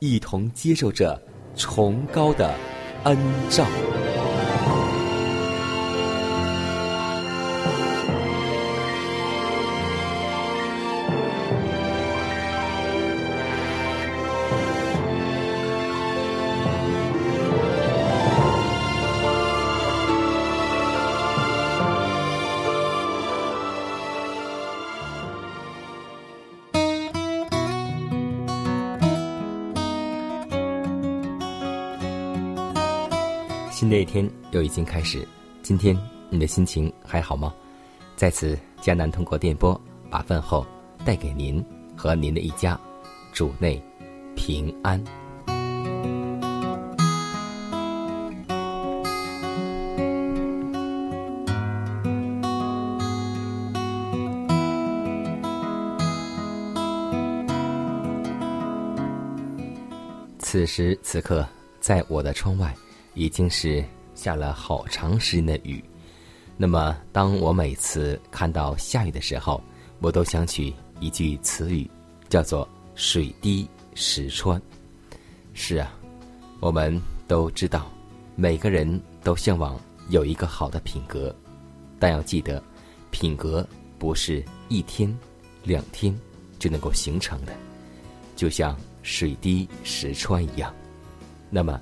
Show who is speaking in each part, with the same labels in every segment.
Speaker 1: 一同接受着崇高的恩照。天又已经开始，今天你的心情还好吗？在此，迦南通过电波把问候带给您和您的一家，主内平安。此时此刻，在我的窗外。已经是下了好长时间的雨，那么当我每次看到下雨的时候，我都想起一句词语，叫做“水滴石穿”。是啊，我们都知道，每个人都向往有一个好的品格，但要记得，品格不是一天、两天就能够形成的，就像水滴石穿一样。那么。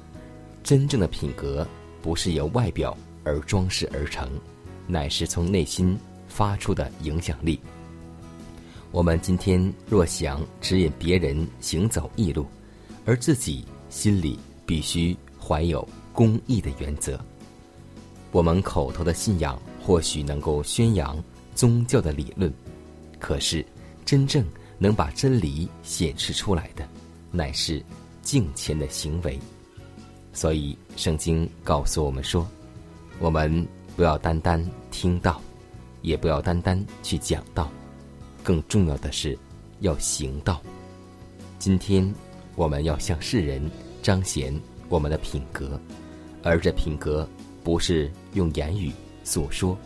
Speaker 1: 真正的品格不是由外表而装饰而成，乃是从内心发出的影响力。我们今天若想指引别人行走异路，而自己心里必须怀有公义的原则。我们口头的信仰或许能够宣扬宗教的理论，可是真正能把真理显示出来的，乃是敬虔的行为。所以，圣经告诉我们说：“我们不要单单听到，也不要单单去讲道，更重要的是要行道。”今天，我们要向世人彰显我们的品格，而这品格不是用言语诉说，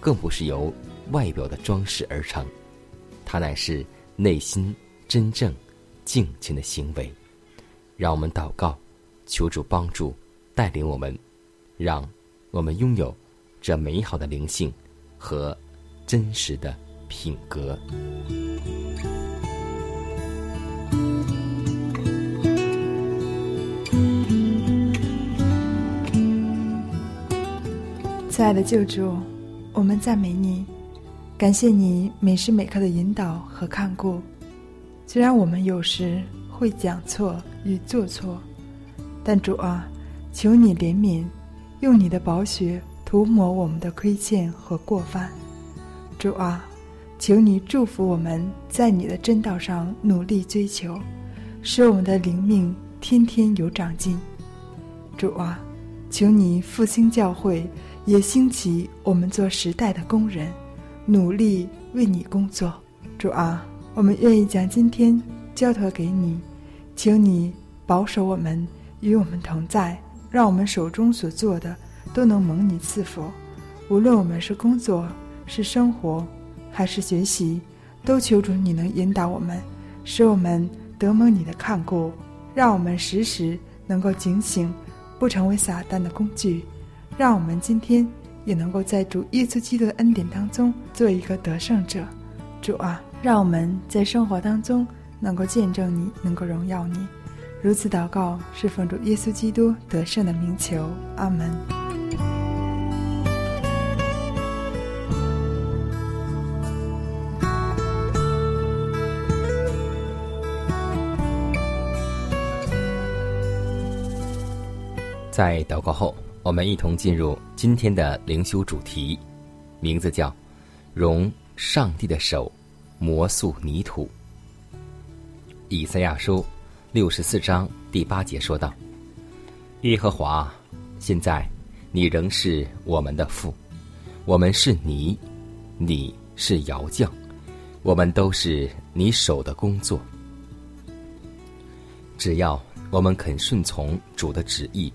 Speaker 1: 更不是由外表的装饰而成，它乃是内心真正敬虔的行为。让我们祷告。求主帮助，带领我们，让我们拥有这美好的灵性和真实的品格。
Speaker 2: 亲爱的救主，我们赞美你，感谢你每时每刻的引导和看顾。虽然我们有时会讲错与做错。但主啊，求你怜悯，用你的宝血涂抹我们的亏欠和过犯。主啊，求你祝福我们在你的真道上努力追求，使我们的灵命天天有长进。主啊，求你复兴教会，也兴起我们做时代的工人，努力为你工作。主啊，我们愿意将今天交托给你，求你保守我们。与我们同在，让我们手中所做的都能蒙你赐福。无论我们是工作、是生活，还是学习，都求主你能引导我们，使我们得蒙你的看顾，让我们时时能够警醒，不成为撒旦的工具。让我们今天也能够在主耶稣基督的恩典当中做一个得胜者。主啊，让我们在生活当中能够见证你，能够荣耀你。如此祷告，是奉主耶稣基督得胜的名求。阿门。
Speaker 1: 在祷告后，我们一同进入今天的灵修主题，名字叫“容上帝的手磨塑泥土”。以赛亚书六十四章第八节说道：“耶和华，现在你仍是我们的父，我们是你，你是窑匠，我们都是你手的工作。只要我们肯顺从主的旨意。”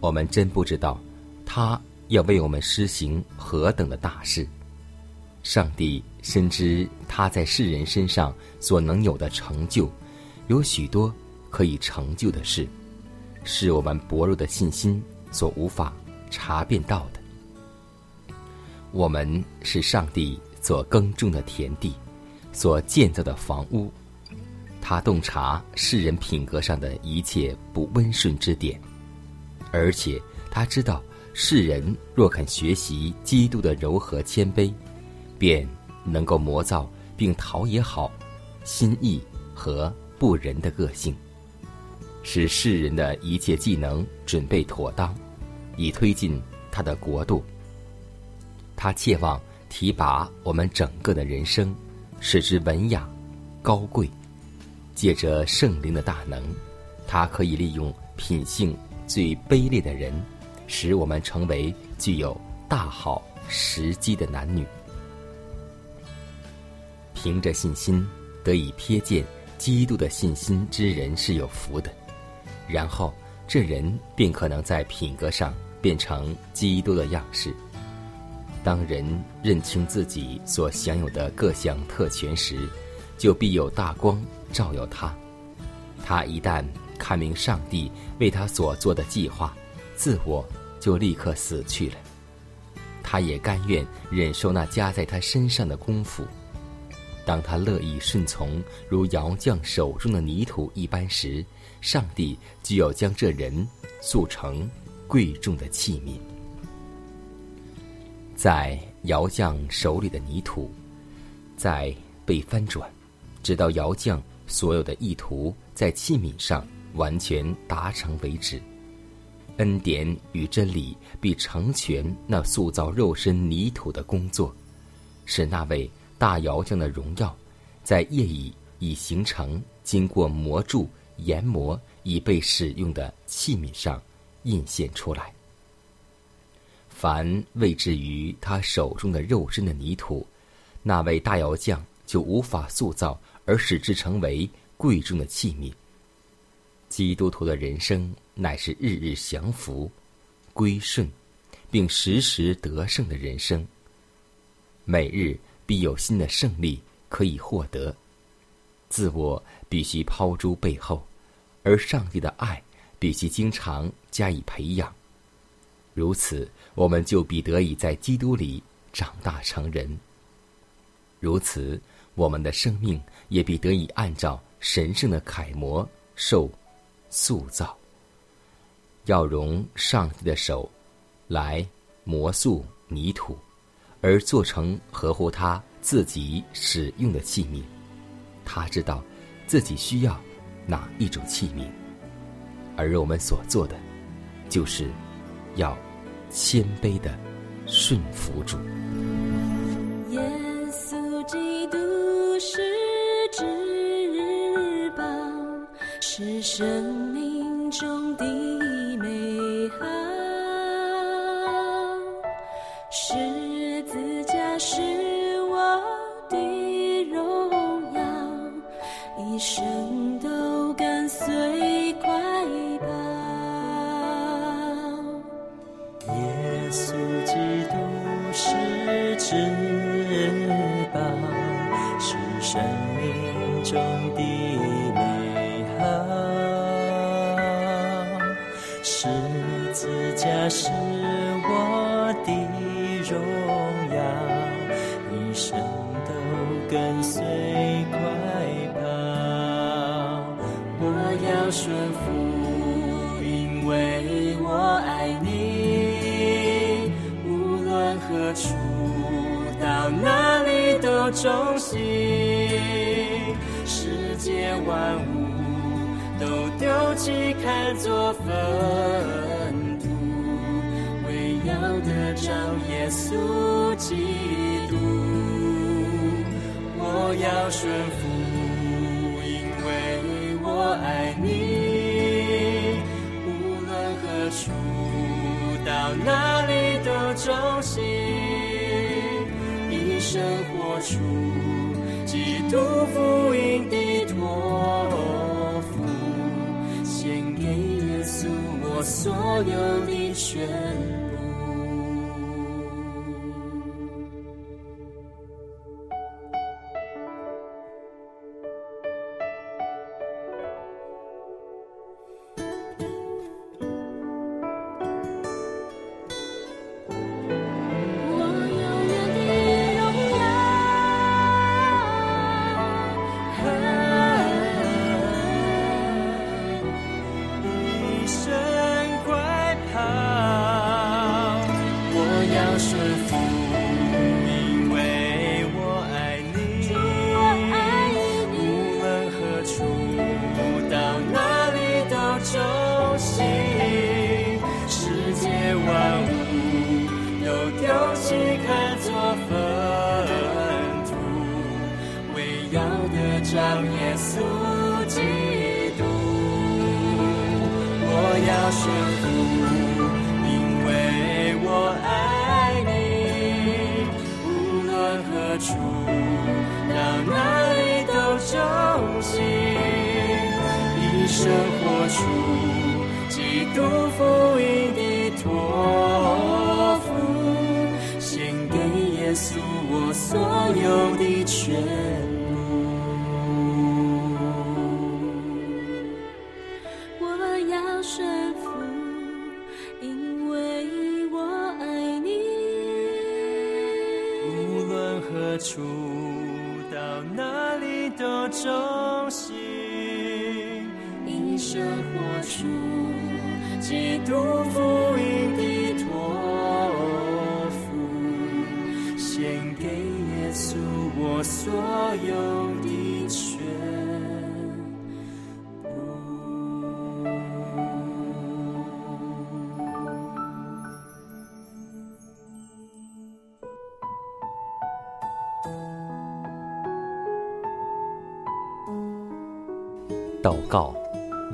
Speaker 1: 我们真不知道，他要为我们施行何等的大事。上帝深知他在世人身上所能有的成就，有许多可以成就的事，是我们薄弱的信心所无法查辨到的。我们是上帝所耕种的田地，所建造的房屋。他洞察世人品格上的一切不温顺之点。而且他知道，世人若肯学习基督的柔和谦卑，便能够磨造并陶冶好心意和不仁的个性，使世人的一切技能准备妥当，以推进他的国度。他切望提拔我们整个的人生，使之文雅、高贵。借着圣灵的大能，他可以利用品性。最卑劣的人，使我们成为具有大好时机的男女。凭着信心得以瞥见基督的信心之人是有福的，然后这人便可能在品格上变成基督的样式。当人认清自己所享有的各项特权时，就必有大光照耀他。他一旦。看明上帝为他所做的计划，自我就立刻死去了。他也甘愿忍受那加在他身上的功夫。当他乐意顺从，如窑匠手中的泥土一般时，上帝就要将这人塑成贵重的器皿。在窑匠手里的泥土，在被翻转，直到窑匠所有的意图在器皿上。完全达成为止，恩典与真理必成全那塑造肉身泥土的工作，使那位大窑匠的荣耀，在业已已形成、经过磨铸、研磨已被使用的器皿上印现出来。凡未置于他手中的肉身的泥土，那位大窑匠就无法塑造而使之成为贵重的器皿。基督徒的人生乃是日日降服、归顺，并时时得胜的人生。每日必有新的胜利可以获得，自我必须抛诸背后，而上帝的爱必须经常加以培养。如此，我们就必得以在基督里长大成人。如此，我们的生命也必得以按照神圣的楷模受。塑造，要容上帝的手来磨塑泥土，而做成合乎他自己使用的器皿。他知道自己需要哪一种器皿，而我们所做的，就是要谦卑的顺服主。
Speaker 3: 耶稣基督是至宝，是生十字架是我的荣耀，一生都跟随快跑。
Speaker 4: 我
Speaker 3: 要顺服，因为我爱你，无论何处，到哪里都忠心，世界万物。都丢弃，看作粪土，为要得着耶稣基督。我要顺服，因为我爱你。无论何处，到哪里都忠心，一生活出所有的旋。我宣布，因为我爱你，无论何处，到哪里都着急。一生活出基督福音的托付，献给耶稣我所有的权。
Speaker 1: 祷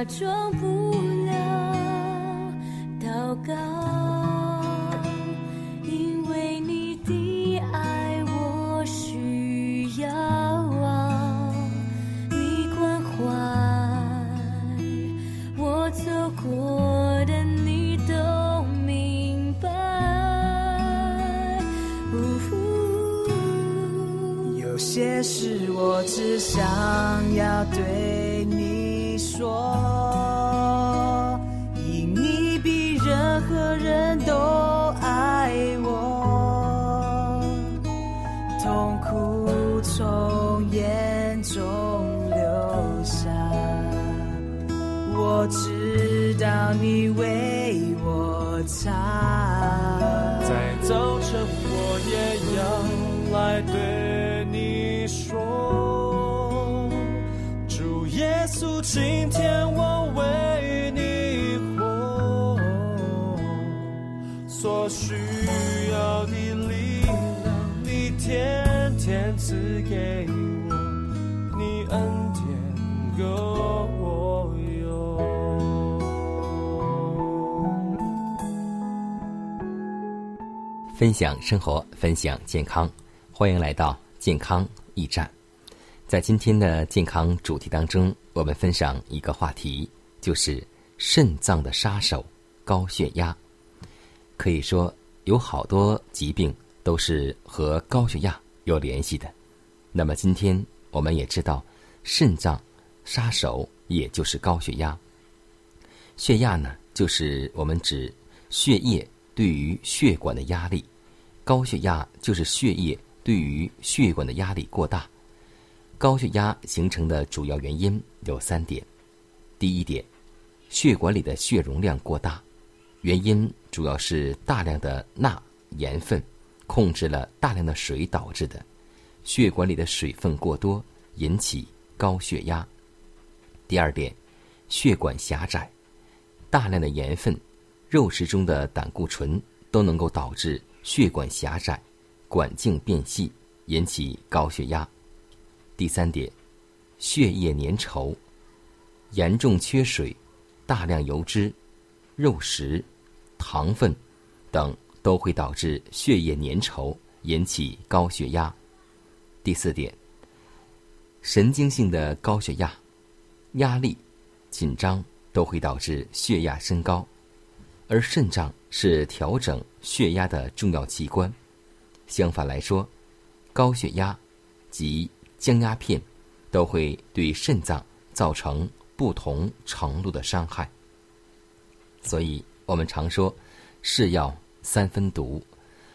Speaker 5: 假装
Speaker 6: 今天我为你活，所需要的力量，你天天赐给我，你恩典够我用。
Speaker 1: 分享生活，分享健康，欢迎来到健康驿站。在今天的健康主题当中，我们分享一个话题，就是肾脏的杀手——高血压。可以说，有好多疾病都是和高血压有联系的。那么，今天我们也知道，肾脏杀手也就是高血压。血压呢，就是我们指血液对于血管的压力，高血压就是血液对于血管的压力过大。高血压形成的主要原因有三点：第一点，血管里的血容量过大，原因主要是大量的钠盐分控制了大量的水导致的，血管里的水分过多引起高血压。第二点，血管狭窄，大量的盐分、肉食中的胆固醇都能够导致血管狭窄、管径变细，引起高血压。第三点，血液粘稠，严重缺水、大量油脂、肉食、糖分等都会导致血液粘稠，引起高血压。第四点，神经性的高血压、压力、紧张都会导致血压升高，而肾脏是调整血压的重要器官。相反来说，高血压及降压片都会对肾脏造成不同程度的伤害。所以我们常说“是药三分毒”，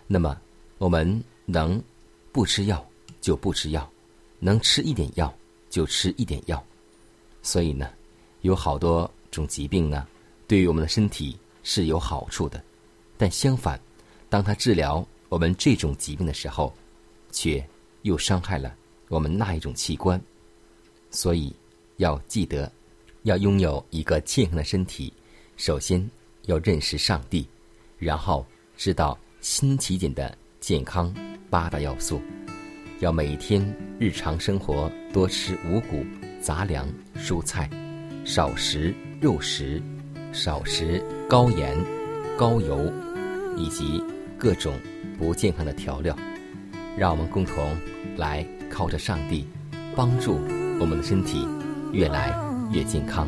Speaker 1: 那么我们能不吃药就不吃药，能吃一点药就吃一点药。所以呢，有好多种疾病呢，对于我们的身体是有好处的，但相反，当它治疗我们这种疾病的时候，却又伤害了我们那一种器官。所以要记得，要拥有一个健康的身体，首先要认识上帝，然后知道新起点的健康八大要素。要每天日常生活多吃五谷杂粮、蔬菜，少食肉食，少食高盐、高油以及各种不健康的调料。让我们共同来靠着上帝，帮助我们的身体越来越健康。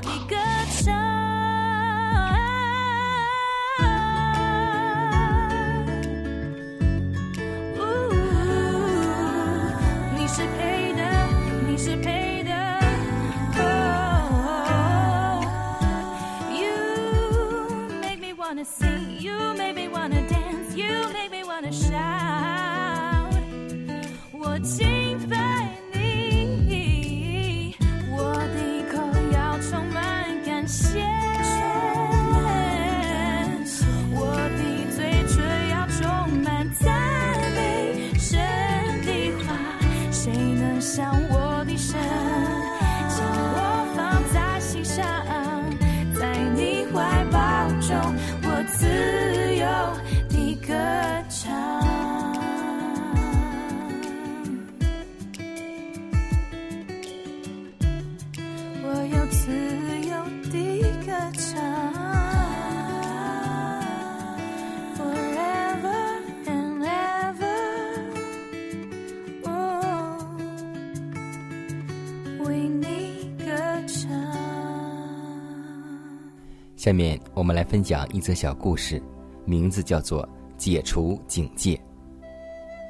Speaker 1: 下面我们来分享一则小故事，名字叫做《解除警戒》。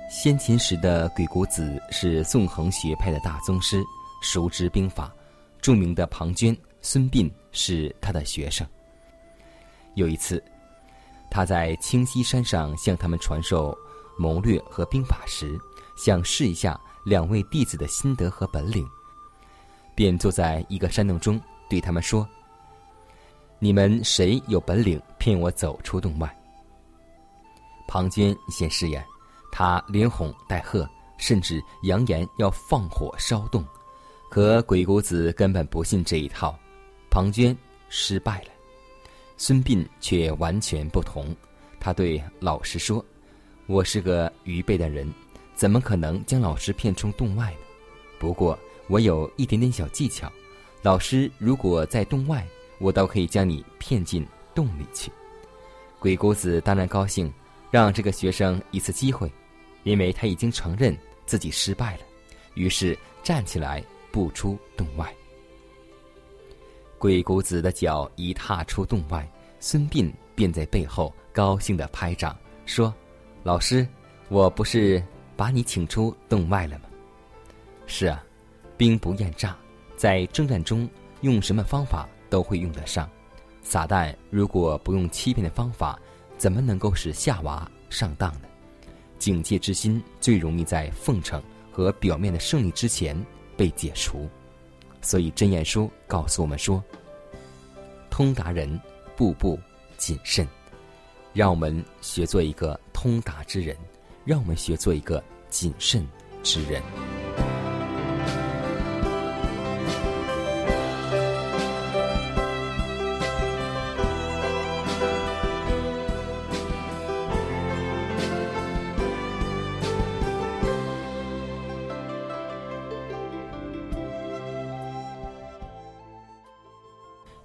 Speaker 1: 先秦时的鬼谷子是纵横学派的大宗师，熟知兵法。著名的庞涓、孙膑是他的学生。有一次，他在清溪山上向他们传授谋略和兵法时，想试一下两位弟子的心得和本领，便坐在一个山洞中，对他们说：“你们谁有本领骗我走出洞外？”庞涓先试验，他连哄带喝，甚至扬言要放火烧洞。可鬼谷子根本不信这一套，庞涓失败了。孙膑却完全不同，他对老师说：“我是个愚昧的人，怎么可能将老师骗出洞外呢？不过我有一点点小技巧，老师如果在洞外，我倒可以将你骗进洞里去。”鬼谷子当然高兴，让这个学生一次机会，因为他已经承认自己失败了，于是站起来。步出洞外，鬼谷子的脚一踏出洞外，孙膑便在背后高兴的拍掌说：“老师，我不是把你请出洞外了吗？”是啊，兵不厌诈，在征战中用什么方法都会用得上。撒旦如果不用欺骗的方法，怎么能够使夏娃上当呢？警戒之心最容易在奉承和表面的胜利之前被解除，所以真言书告诉我们说：“通达人，步步谨慎。”让我们学做一个通达之人，让我们学做一个谨慎之人。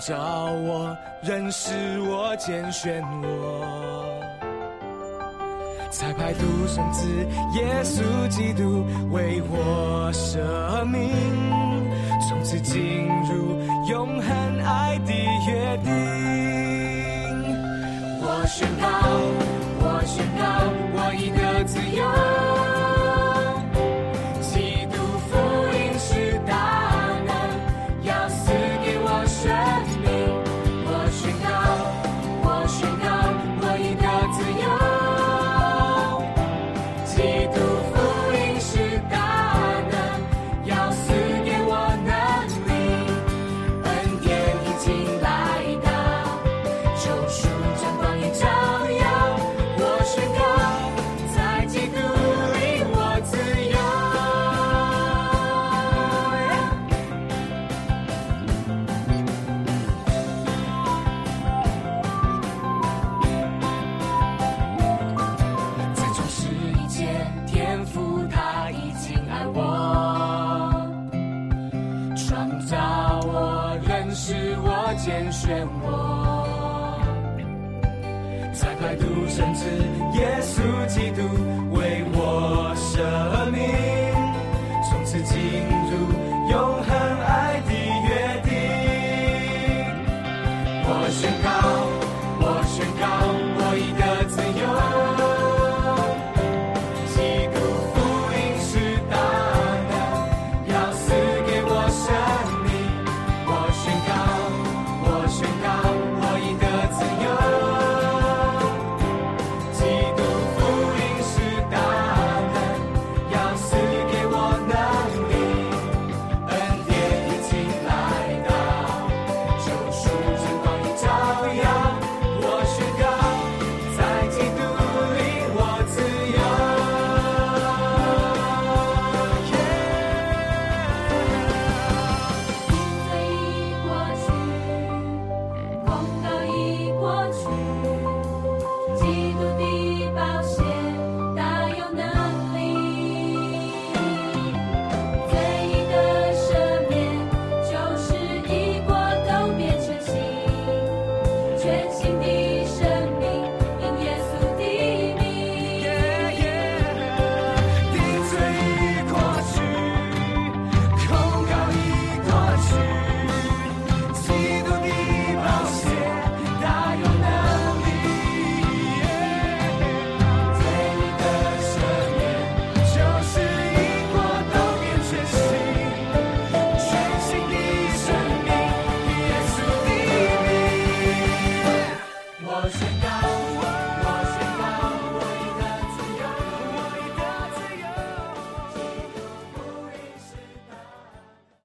Speaker 3: 创造我，认识我，拣选我，才派独生子耶稣基督为我舍命，从此进入永恒爱的约定。我宣告，我宣告，我已